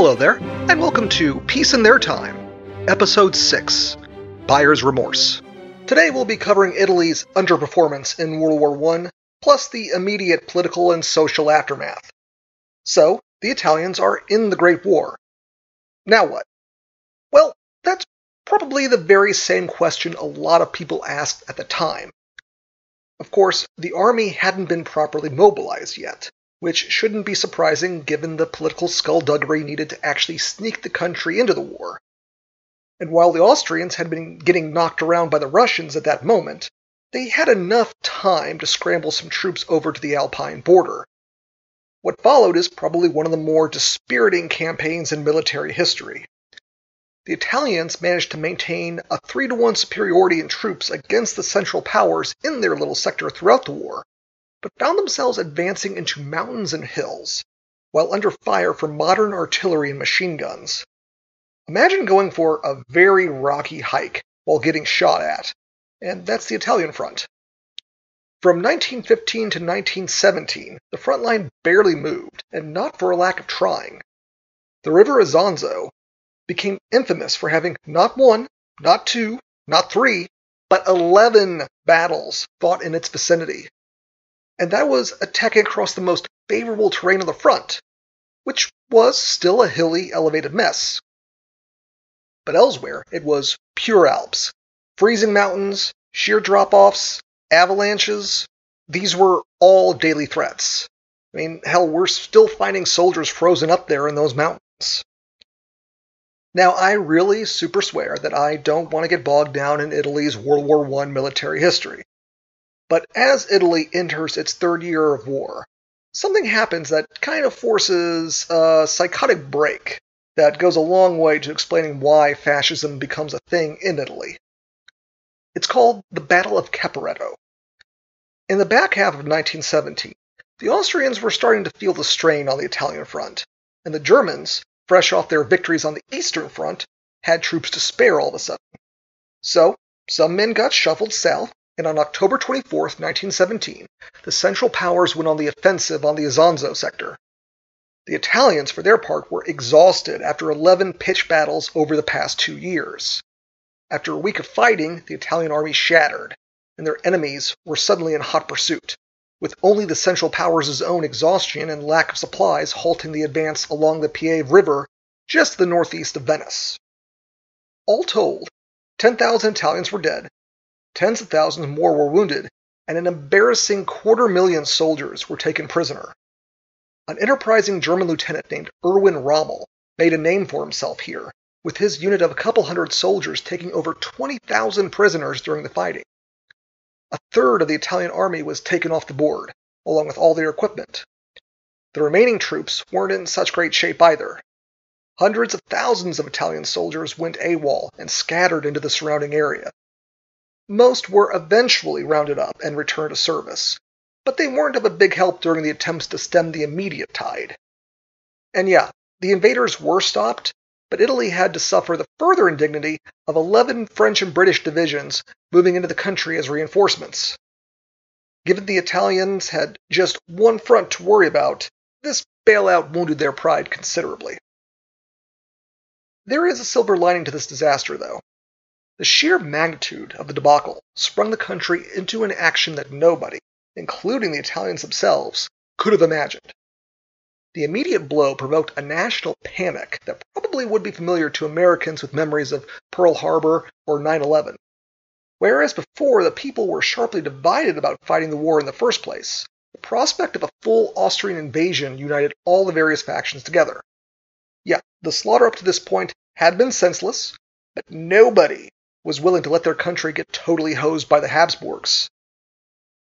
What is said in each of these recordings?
Hello there, and welcome to Peace in Their Time, Episode 6 Buyer's Remorse. Today we'll be covering Italy's underperformance in World War I, plus the immediate political and social aftermath. So, the Italians are in the Great War. Now what? Well, that's probably the very same question a lot of people asked at the time. Of course, the army hadn't been properly mobilized yet which shouldn't be surprising given the political skullduggery needed to actually sneak the country into the war. And while the Austrians had been getting knocked around by the Russians at that moment, they had enough time to scramble some troops over to the Alpine border. What followed is probably one of the more dispiriting campaigns in military history. The Italians managed to maintain a 3 to 1 superiority in troops against the Central Powers in their little sector throughout the war, but found themselves advancing into mountains and hills, while under fire from modern artillery and machine guns. Imagine going for a very rocky hike while getting shot at, and that's the Italian front. From 1915 to 1917, the front line barely moved, and not for a lack of trying. The river Isonzo became infamous for having not one, not two, not three, but 11 battles fought in its vicinity and that was attacking across the most favorable terrain on the front, which was still a hilly, elevated mess. But elsewhere, it was pure Alps, freezing mountains, sheer drop offs, avalanches. These were all daily threats. I mean, hell, we're still finding soldiers frozen up there in those mountains. Now, I really super swear that I don't want to get bogged down in Italy's World War I military history. But as Italy enters its third year of war, something happens that kind of forces a psychotic break that goes a long way to explaining why fascism becomes a thing in Italy. It's called the Battle of Caporetto. In the back half of 1917, the Austrians were starting to feel the strain on the Italian front, and the Germans, fresh off their victories on the Eastern Front, had troops to spare all of a sudden. So, some men got shuffled south, and on October 24, 1917, the Central Powers went on the offensive on the Isonzo sector. The Italians, for their part, were exhausted after 11 pitched battles over the past two years. After a week of fighting, the Italian army shattered, and their enemies were suddenly in hot pursuit, with only the Central Powers' own exhaustion and lack of supplies halting the advance along the Piave River just the northeast of Venice. All told, 10,000 Italians were dead Tens of thousands more were wounded, and an embarrassing quarter million soldiers were taken prisoner. An enterprising German lieutenant named Erwin Rommel made a name for himself here, with his unit of a couple hundred soldiers taking over 20,000 prisoners during the fighting. A third of the Italian army was taken off the board, along with all their equipment. The remaining troops weren't in such great shape either. Hundreds of thousands of Italian soldiers went AWOL and scattered into the surrounding area, most were eventually rounded up and returned to service, but they weren't of a big help during the attempts to stem the immediate tide. And yeah, the invaders were stopped, but Italy had to suffer the further indignity of 11 French and British divisions moving into the country as reinforcements. Given the Italians had just one front to worry about, this bailout wounded their pride considerably. There is a silver lining to this disaster, though. The sheer magnitude of the debacle sprung the country into an action that nobody, including the Italians themselves, could have imagined. The immediate blow provoked a national panic that probably would be familiar to Americans with memories of Pearl Harbor or 9 11. Whereas before the people were sharply divided about fighting the war in the first place, the prospect of a full Austrian invasion united all the various factions together. Yeah, the slaughter up to this point had been senseless, but nobody was willing to let their country get totally hosed by the Habsburgs.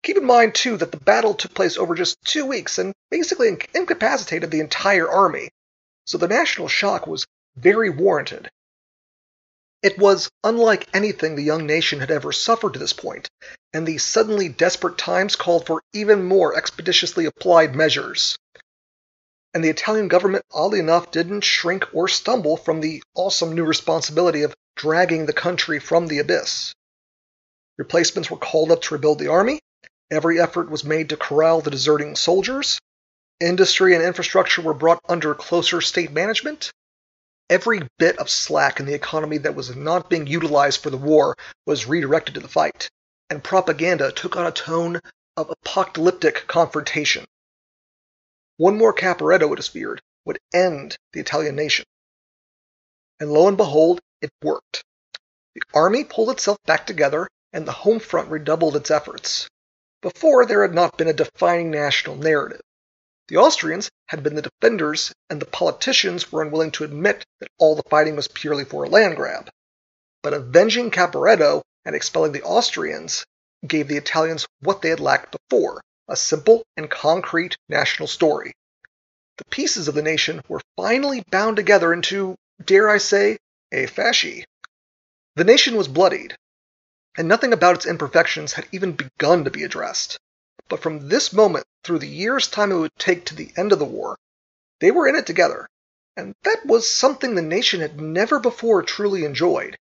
Keep in mind, too, that the battle took place over just two weeks and basically incapacitated the entire army, so the national shock was very warranted. It was unlike anything the young nation had ever suffered to this point, and the suddenly desperate times called for even more expeditiously applied measures. And the Italian government, oddly enough, didn't shrink or stumble from the awesome new responsibility of dragging the country from the abyss. Replacements were called up to rebuild the army. Every effort was made to corral the deserting soldiers. Industry and infrastructure were brought under closer state management. Every bit of slack in the economy that was not being utilized for the war was redirected to the fight, and propaganda took on a tone of apocalyptic confrontation. One more Caporetto, it was feared, would end the Italian nation. And lo and behold, it worked. The army pulled itself back together, and the home front redoubled its efforts. Before, there had not been a defining national narrative. The Austrians had been the defenders, and the politicians were unwilling to admit that all the fighting was purely for a land grab. But avenging Caporetto and expelling the Austrians gave the Italians what they had lacked before a simple and concrete national story. The pieces of the nation were finally bound together into, dare I say, a fasci. The nation was bloodied, and nothing about its imperfections had even begun to be addressed. But from this moment through the year's time it would take to the end of the war, they were in it together, and that was something the nation had never before truly enjoyed.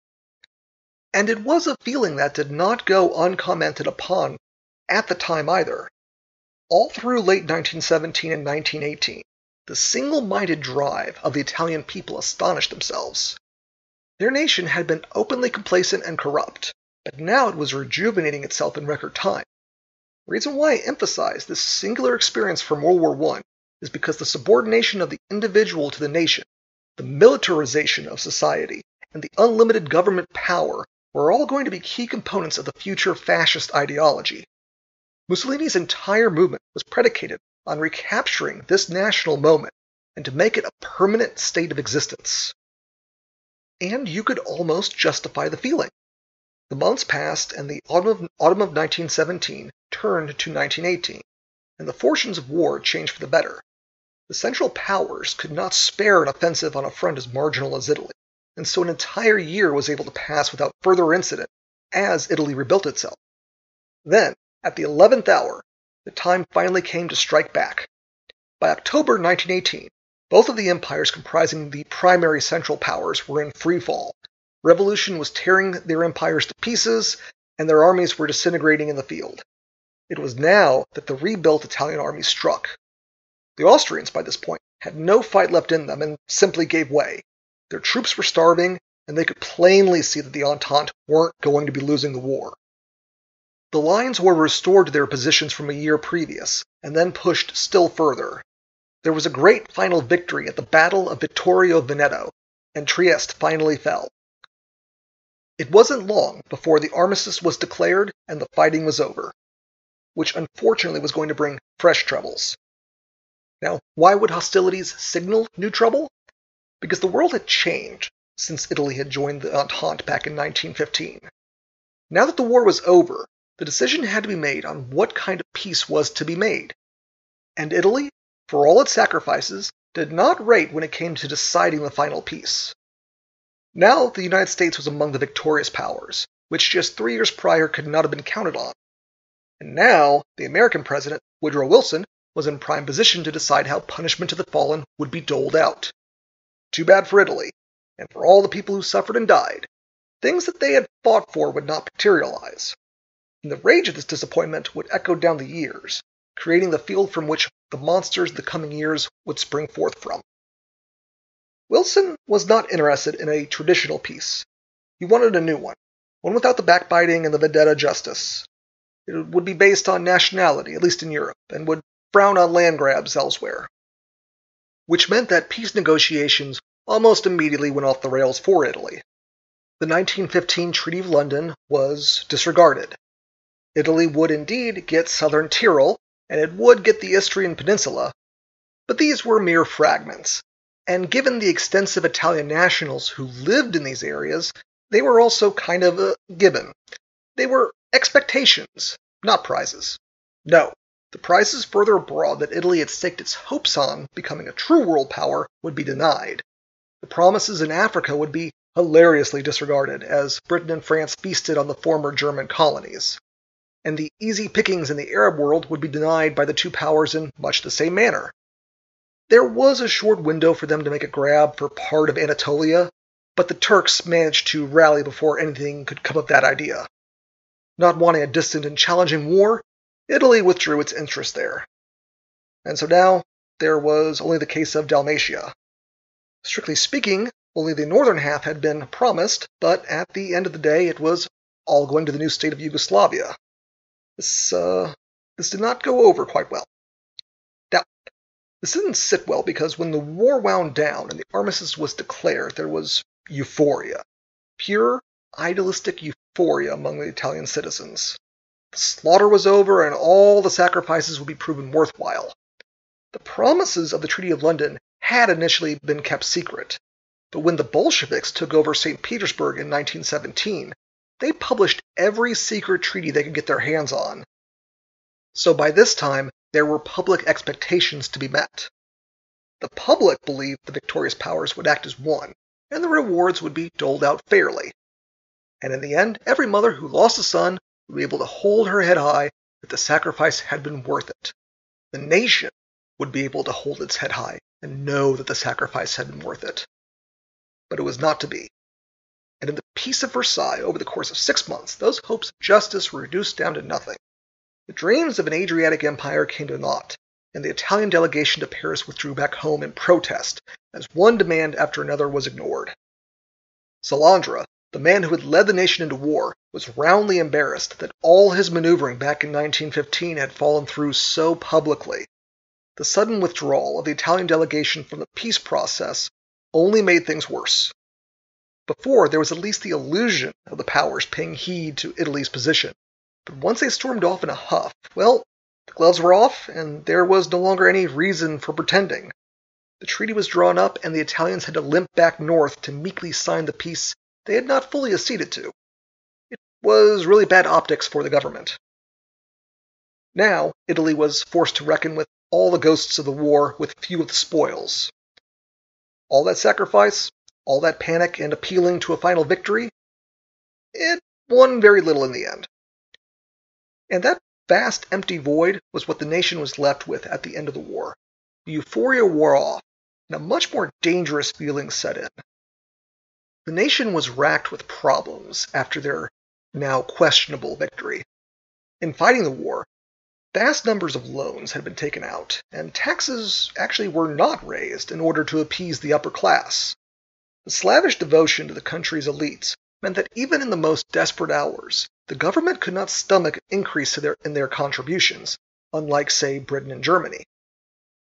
And it was a feeling that did not go uncommented upon at the time either. All through late 1917 and 1918, the single minded drive of the Italian people astonished themselves. Their nation had been openly complacent and corrupt, but now it was rejuvenating itself in record time. The reason why I emphasize this singular experience from World War I is because the subordination of the individual to the nation, the militarization of society, and the unlimited government power were all going to be key components of the future fascist ideology. Mussolini's entire movement was predicated on recapturing this national moment and to make it a permanent state of existence. And you could almost justify the feeling. The months passed, and the autumn of, autumn of 1917 turned to 1918, and the fortunes of war changed for the better. The Central Powers could not spare an offensive on a front as marginal as Italy, and so an entire year was able to pass without further incident as Italy rebuilt itself. Then, at the eleventh hour, the time finally came to strike back. By October 1918, both of the empires comprising the primary Central Powers were in free fall, Revolution was tearing their empires to pieces, and their armies were disintegrating in the field. It was now that the rebuilt Italian army struck. The Austrians, by this point, had no fight left in them and simply gave way. Their troops were starving, and they could plainly see that the Entente weren't going to be losing the war. The lines were restored to their positions from a year previous, and then pushed still further. There was a great final victory at the Battle of Vittorio Veneto, and Trieste finally fell. It wasn't long before the armistice was declared and the fighting was over, which unfortunately was going to bring fresh troubles. Now, why would hostilities signal new trouble? Because the world had changed since Italy had joined the Entente back in 1915. Now that the war was over, the decision had to be made on what kind of peace was to be made. And Italy, for all its sacrifices, did not rate when it came to deciding the final peace. Now the United States was among the victorious powers, which just three years prior could not have been counted on. And now the American president, Woodrow Wilson, was in prime position to decide how punishment to the fallen would be doled out. Too bad for Italy, and for all the people who suffered and died. Things that they had fought for would not materialize. And the rage of this disappointment would echo down the years, creating the field from which the monsters of the coming years would spring forth from. Wilson was not interested in a traditional peace. He wanted a new one, one without the backbiting and the vendetta justice. It would be based on nationality, at least in Europe, and would frown on land grabs elsewhere. Which meant that peace negotiations almost immediately went off the rails for Italy. The 1915 Treaty of London was disregarded. Italy would indeed get southern Tyrol, and it would get the Istrian Peninsula, but these were mere fragments, and given the extensive Italian nationals who lived in these areas, they were also kind of a given. They were expectations, not prizes. No, the prizes further abroad that Italy had staked its hopes on becoming a true world power would be denied. The promises in Africa would be hilariously disregarded as Britain and France feasted on the former German colonies. And the easy pickings in the Arab world would be denied by the two powers in much the same manner. There was a short window for them to make a grab for part of Anatolia, but the Turks managed to rally before anything could come of that idea. Not wanting a distant and challenging war, Italy withdrew its interest there. And so now there was only the case of Dalmatia. Strictly speaking, Only the northern half had been promised, but at the end of the day it was all going to the new state of Yugoslavia. This, uh, this did not go over quite well. Now, this didn't sit well because when the war wound down and the armistice was declared, there was euphoria. Pure, idealistic euphoria among the Italian citizens. The slaughter was over and all the sacrifices would be proven worthwhile. The promises of the Treaty of London had initially been kept secret, but when the Bolsheviks took over St. Petersburg in 1917, they published every secret treaty they could get their hands on. So by this time, there were public expectations to be met. The public believed the victorious powers would act as one, and the rewards would be doled out fairly. And in the end, every mother who lost a son would be able to hold her head high that the sacrifice had been worth it. The nation would be able to hold its head high and know that the sacrifice had been worth it. But it was not to be. And in the Peace of Versailles, over the course of six months, those hopes of justice were reduced down to nothing. The dreams of an Adriatic empire came to naught, and the Italian delegation to Paris withdrew back home in protest as one demand after another was ignored. Salandra, the man who had led the nation into war, was roundly embarrassed that all his maneuvering back in 1915 had fallen through so publicly. The sudden withdrawal of the Italian delegation from the peace process only made things worse. Before, there was at least the illusion of the powers paying heed to Italy's position. But once they stormed off in a huff, well, the gloves were off, and there was no longer any reason for pretending. The treaty was drawn up, and the Italians had to limp back north to meekly sign the peace they had not fully acceded to. It was really bad optics for the government. Now, Italy was forced to reckon with all the ghosts of the war with few of the spoils. All that sacrifice, all that panic and appealing to a final victory, it won very little in the end. And that vast empty void was what the nation was left with at the end of the war. The euphoria wore off, and a much more dangerous feeling set in. The nation was racked with problems after their now questionable victory. In fighting the war, vast numbers of loans had been taken out, and taxes actually were not raised in order to appease the upper class. The slavish devotion to the country's elites meant that even in the most desperate hours, the government could not stomach an increase in their contributions, unlike, say, Britain and Germany.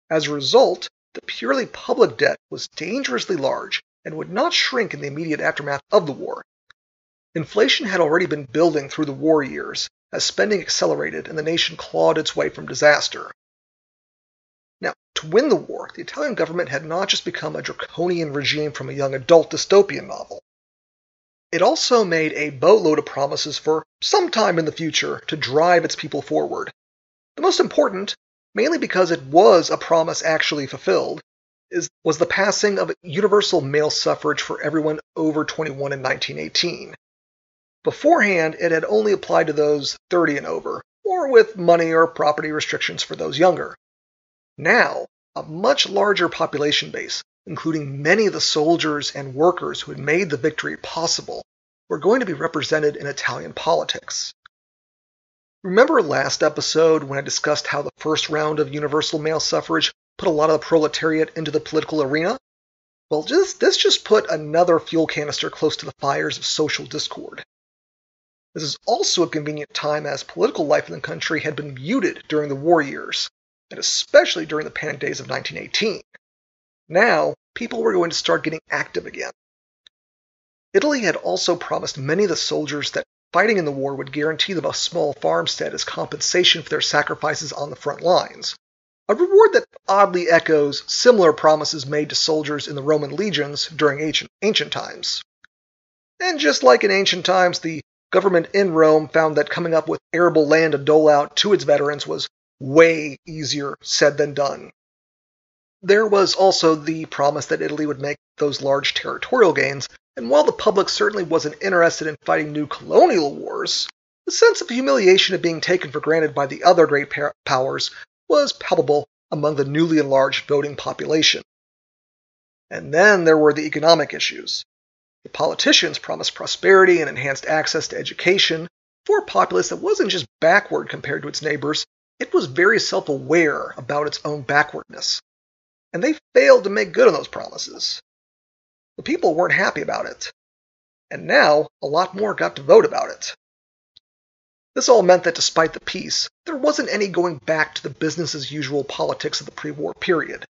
As a result, the purely public debt was dangerously large and would not shrink in the immediate aftermath of the war. Inflation had already been building through the war years as spending accelerated and the nation clawed its way from disaster. Now, to win the war, the Italian government had not just become a draconian regime from a young adult dystopian novel. It also made a boatload of promises for some time in the future to drive its people forward. The most important, mainly because it was a promise actually fulfilled, is, was the passing of universal male suffrage for everyone over 21 in 1918. Beforehand, it had only applied to those 30 and over, or with money or property restrictions for those younger. Now, a much larger population base, including many of the soldiers and workers who had made the victory possible, were going to be represented in Italian politics. Remember last episode when I discussed how the first round of universal male suffrage put a lot of the proletariat into the political arena? Well, just, this just put another fuel canister close to the fires of social discord. This is also a convenient time as political life in the country had been muted during the war years, and especially during the panic days of 1918. Now, people were going to start getting active again. Italy had also promised many of the soldiers that fighting in the war would guarantee them a small farmstead as compensation for their sacrifices on the front lines, a reward that oddly echoes similar promises made to soldiers in the Roman legions during ancient, ancient times. And just like in ancient times, the government in Rome found that coming up with arable land to dole out to its veterans was way easier said than done. There was also the promise that Italy would make those large territorial gains, and while the public certainly wasn't interested in fighting new colonial wars, the sense of humiliation of being taken for granted by the other great powers was palpable among the newly enlarged voting population. And then there were the economic issues. The politicians promised prosperity and enhanced access to education for a populace that wasn't just backward compared to its neighbors, it was very self aware about its own backwardness. And they failed to make good on those promises. The people weren't happy about it. And now, a lot more got to vote about it. This all meant that despite the peace, there wasn't any going back to the business as usual politics of the pre war period.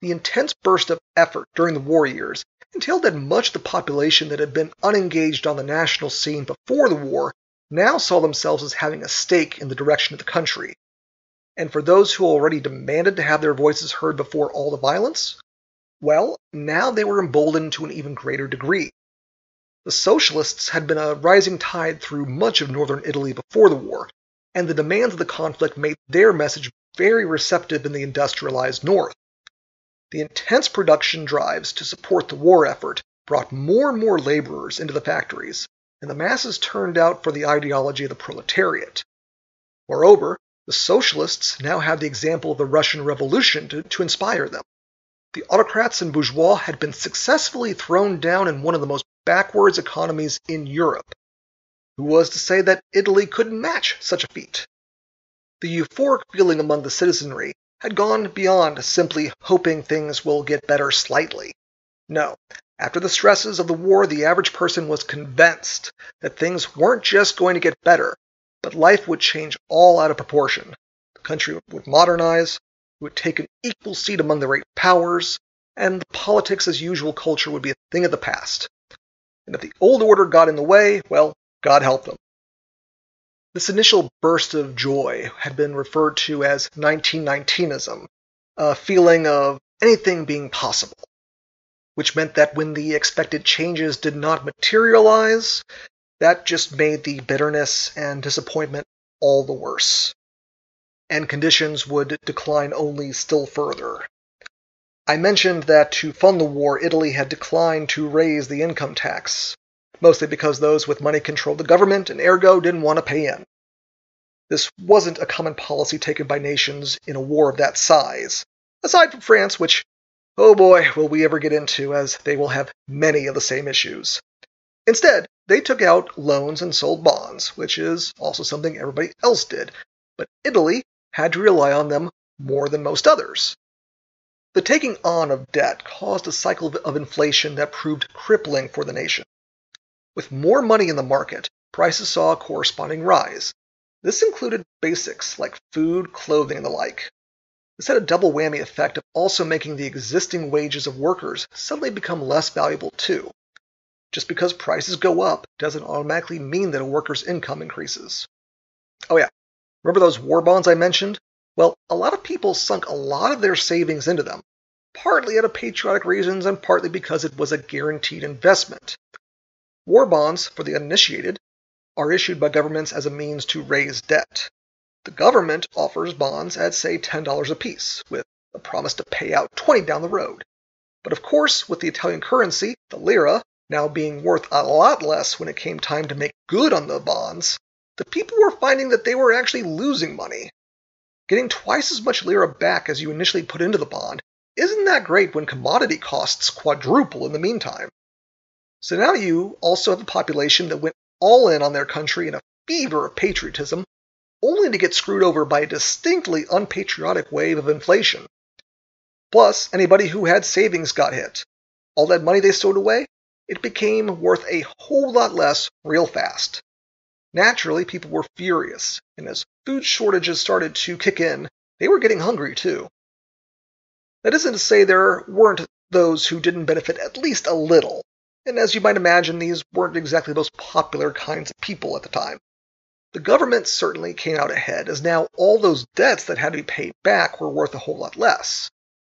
The intense burst of effort during the war years entailed that much of the population that had been unengaged on the national scene before the war now saw themselves as having a stake in the direction of the country. And for those who already demanded to have their voices heard before all the violence, well, now they were emboldened to an even greater degree. The socialists had been a rising tide through much of northern Italy before the war, and the demands of the conflict made their message very receptive in the industrialized north. The intense production drives to support the war effort brought more and more laborers into the factories, and the masses turned out for the ideology of the proletariat. Moreover, the socialists now had the example of the Russian Revolution to, to inspire them. The autocrats and bourgeois had been successfully thrown down in one of the most backwards economies in Europe. Who was to say that Italy couldn't match such a feat? The euphoric feeling among the citizenry had gone beyond simply hoping things will get better slightly. No, after the stresses of the war, the average person was convinced that things weren't just going to get better, but life would change all out of proportion. The country would modernize, it would take an equal seat among the great powers, and the politics as usual culture would be a thing of the past. And if the old order got in the way, well, God help them. This initial burst of joy had been referred to as 1919ism, a feeling of anything being possible which meant that when the expected changes did not materialize, that just made the bitterness and disappointment all the worse. And conditions would decline only still further. I mentioned that to fund the war, Italy had declined to raise the income tax, mostly because those with money controlled the government and ergo didn't want to pay in. This wasn't a common policy taken by nations in a war of that size, aside from France, which Oh boy, will we ever get into, as they will have many of the same issues. Instead, they took out loans and sold bonds, which is also something everybody else did, but Italy had to rely on them more than most others. The taking on of debt caused a cycle of inflation that proved crippling for the nation. With more money in the market, prices saw a corresponding rise. This included basics like food, clothing, and the like. This had a double whammy effect of also making the existing wages of workers suddenly become less valuable too. Just because prices go up doesn't automatically mean that a worker's income increases. Oh, yeah. Remember those war bonds I mentioned? Well, a lot of people sunk a lot of their savings into them, partly out of patriotic reasons and partly because it was a guaranteed investment. War bonds, for the uninitiated, are issued by governments as a means to raise debt. The government offers bonds at, say, $10 apiece, with a promise to pay out 20 down the road. But of course, with the Italian currency, the lira, now being worth a lot less when it came time to make good on the bonds, the people were finding that they were actually losing money. Getting twice as much lira back as you initially put into the bond isn't that great when commodity costs quadruple in the meantime. So now you also have a population that went all in on their country in a fever of patriotism only to get screwed over by a distinctly unpatriotic wave of inflation. Plus, anybody who had savings got hit. All that money they stowed away, it became worth a whole lot less real fast. Naturally, people were furious, and as food shortages started to kick in, they were getting hungry too. That isn't to say there weren't those who didn't benefit at least a little, and as you might imagine, these weren't exactly the most popular kinds of people at the time. The government certainly came out ahead, as now all those debts that had to be paid back were worth a whole lot less.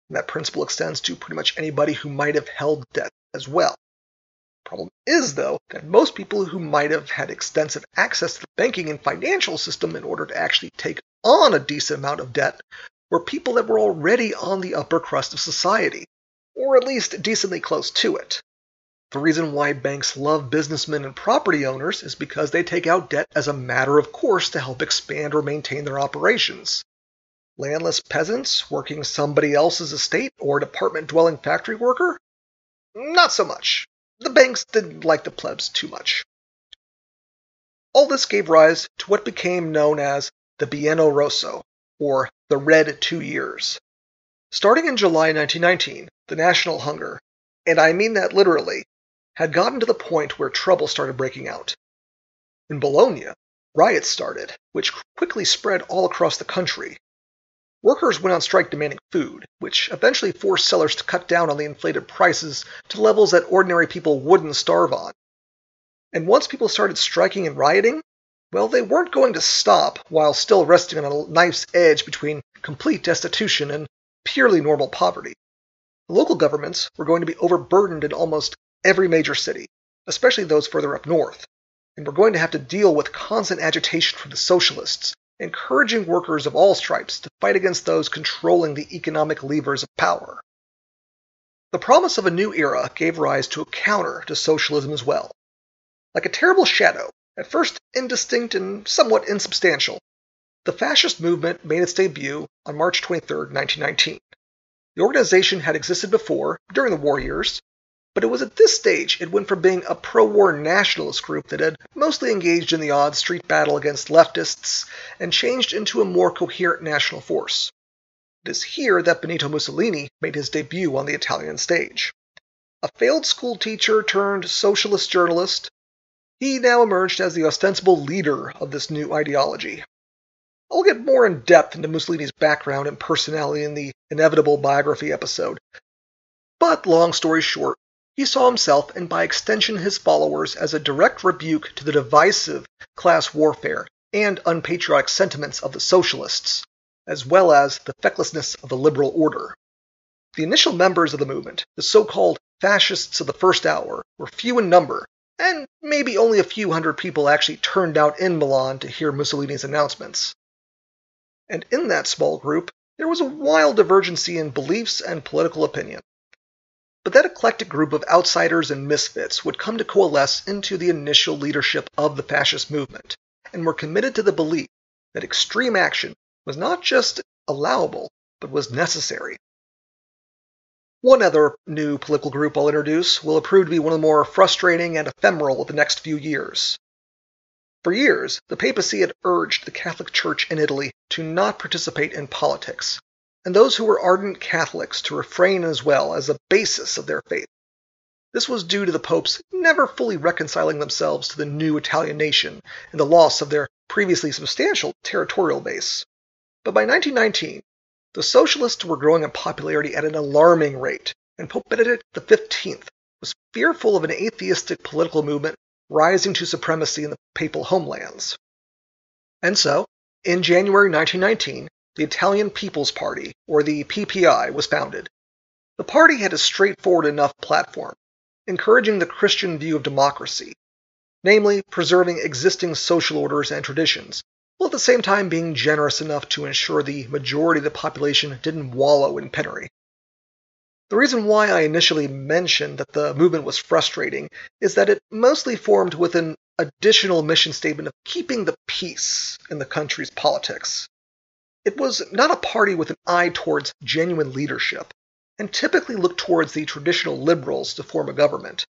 And that principle extends to pretty much anybody who might have held debt as well. Problem is, though, that most people who might have had extensive access to the banking and financial system in order to actually take on a decent amount of debt were people that were already on the upper crust of society, or at least decently close to it. The reason why banks love businessmen and property owners is because they take out debt as a matter of course to help expand or maintain their operations. Landless peasants working somebody else's estate or apartment dwelling factory worker? Not so much. The banks didn't like the plebs too much. All this gave rise to what became known as the Biennio Rosso, or the Red Two Years. Starting in July 1919, the national hunger, and I mean that literally, had gotten to the point where trouble started breaking out. In Bologna, riots started, which quickly spread all across the country. Workers went on strike demanding food, which eventually forced sellers to cut down on the inflated prices to levels that ordinary people wouldn't starve on. And once people started striking and rioting, well, they weren't going to stop while still resting on a knife's edge between complete destitution and purely normal poverty. The local governments were going to be overburdened in almost every major city, especially those further up north, and were going to have to deal with constant agitation from the socialists, encouraging workers of all stripes to fight against those controlling the economic levers of power. The promise of a new era gave rise to a counter to socialism as well. Like a terrible shadow, at first indistinct and somewhat insubstantial, the fascist movement made its debut on March 23, 1919. The organization had existed before, during the war years, but it was at this stage it went from being a pro war nationalist group that had mostly engaged in the odd street battle against leftists and changed into a more coherent national force. It is here that Benito Mussolini made his debut on the Italian stage. A failed school teacher turned socialist journalist, he now emerged as the ostensible leader of this new ideology. I'll get more in depth into Mussolini's background and personality in the inevitable biography episode. But long story short, he saw himself and by extension his followers as a direct rebuke to the divisive class warfare and unpatriotic sentiments of the socialists, as well as the fecklessness of the liberal order. The initial members of the movement, the so called fascists of the first hour, were few in number, and maybe only a few hundred people actually turned out in Milan to hear Mussolini's announcements and in that small group there was a wild divergency in beliefs and political opinion. But that eclectic group of outsiders and misfits would come to coalesce into the initial leadership of the fascist movement, and were committed to the belief that extreme action was not just allowable, but was necessary. One other new political group I'll introduce will prove to be one of the more frustrating and ephemeral of the next few years. For years, the papacy had urged the Catholic Church in Italy to not participate in politics, and those who were ardent Catholics to refrain as well as a basis of their faith. This was due to the popes never fully reconciling themselves to the new Italian nation and the loss of their previously substantial territorial base. But by 1919, the socialists were growing in popularity at an alarming rate, and Pope Benedict XV was fearful of an atheistic political movement rising to supremacy in the papal homelands. And so, in January 1919, the Italian People's Party, or the PPI, was founded. The party had a straightforward enough platform, encouraging the Christian view of democracy, namely preserving existing social orders and traditions, while at the same time being generous enough to ensure the majority of the population didn't wallow in penury. The reason why I initially mentioned that the movement was frustrating is that it mostly formed with an additional mission statement of keeping the peace in the country's politics. It was not a party with an eye towards genuine leadership, and typically looked towards the traditional liberals to form a government.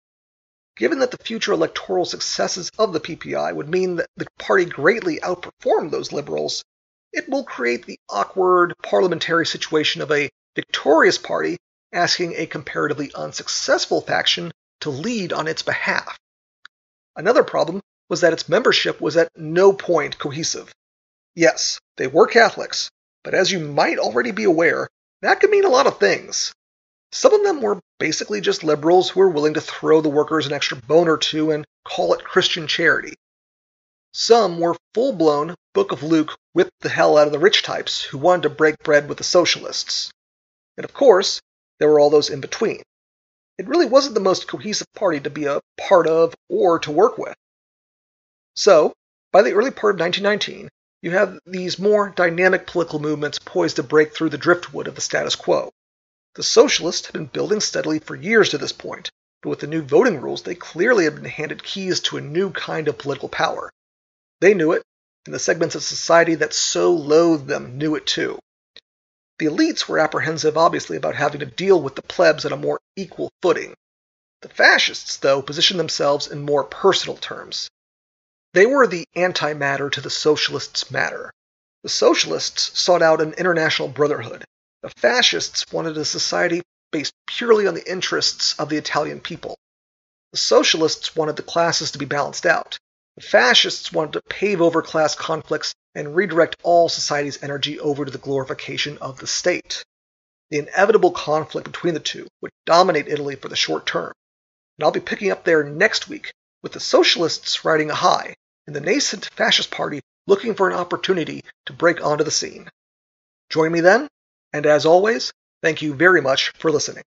Given that the future electoral successes of the PPI would mean that the party greatly outperformed those liberals, it will create the awkward parliamentary situation of a victorious party asking a comparatively unsuccessful faction to lead on its behalf. Another problem was that its membership was at no point cohesive. Yes, they were Catholics, but as you might already be aware, that could mean a lot of things. Some of them were basically just liberals who were willing to throw the workers an extra bone or two and call it Christian charity. Some were full blown Book of Luke whipped the hell out of the rich types who wanted to break bread with the socialists. And of course, there were all those in between. It really wasn't the most cohesive party to be a part of or to work with. So, by the early part of 1919, you have these more dynamic political movements poised to break through the driftwood of the status quo. The socialists had been building steadily for years to this point, but with the new voting rules, they clearly had been handed keys to a new kind of political power. They knew it, and the segments of society that so loathed them knew it too. The elites were apprehensive, obviously, about having to deal with the plebs on a more equal footing. The fascists, though, positioned themselves in more personal terms. They were the antimatter to the socialists' matter. The socialists sought out an international brotherhood. The fascists wanted a society based purely on the interests of the Italian people. The socialists wanted the classes to be balanced out. The fascists wanted to pave over class conflicts and redirect all society's energy over to the glorification of the state. The inevitable conflict between the two would dominate Italy for the short term, and I'll be picking up there next week with the socialists riding a high and the nascent fascist party looking for an opportunity to break onto the scene. Join me then, and as always, thank you very much for listening.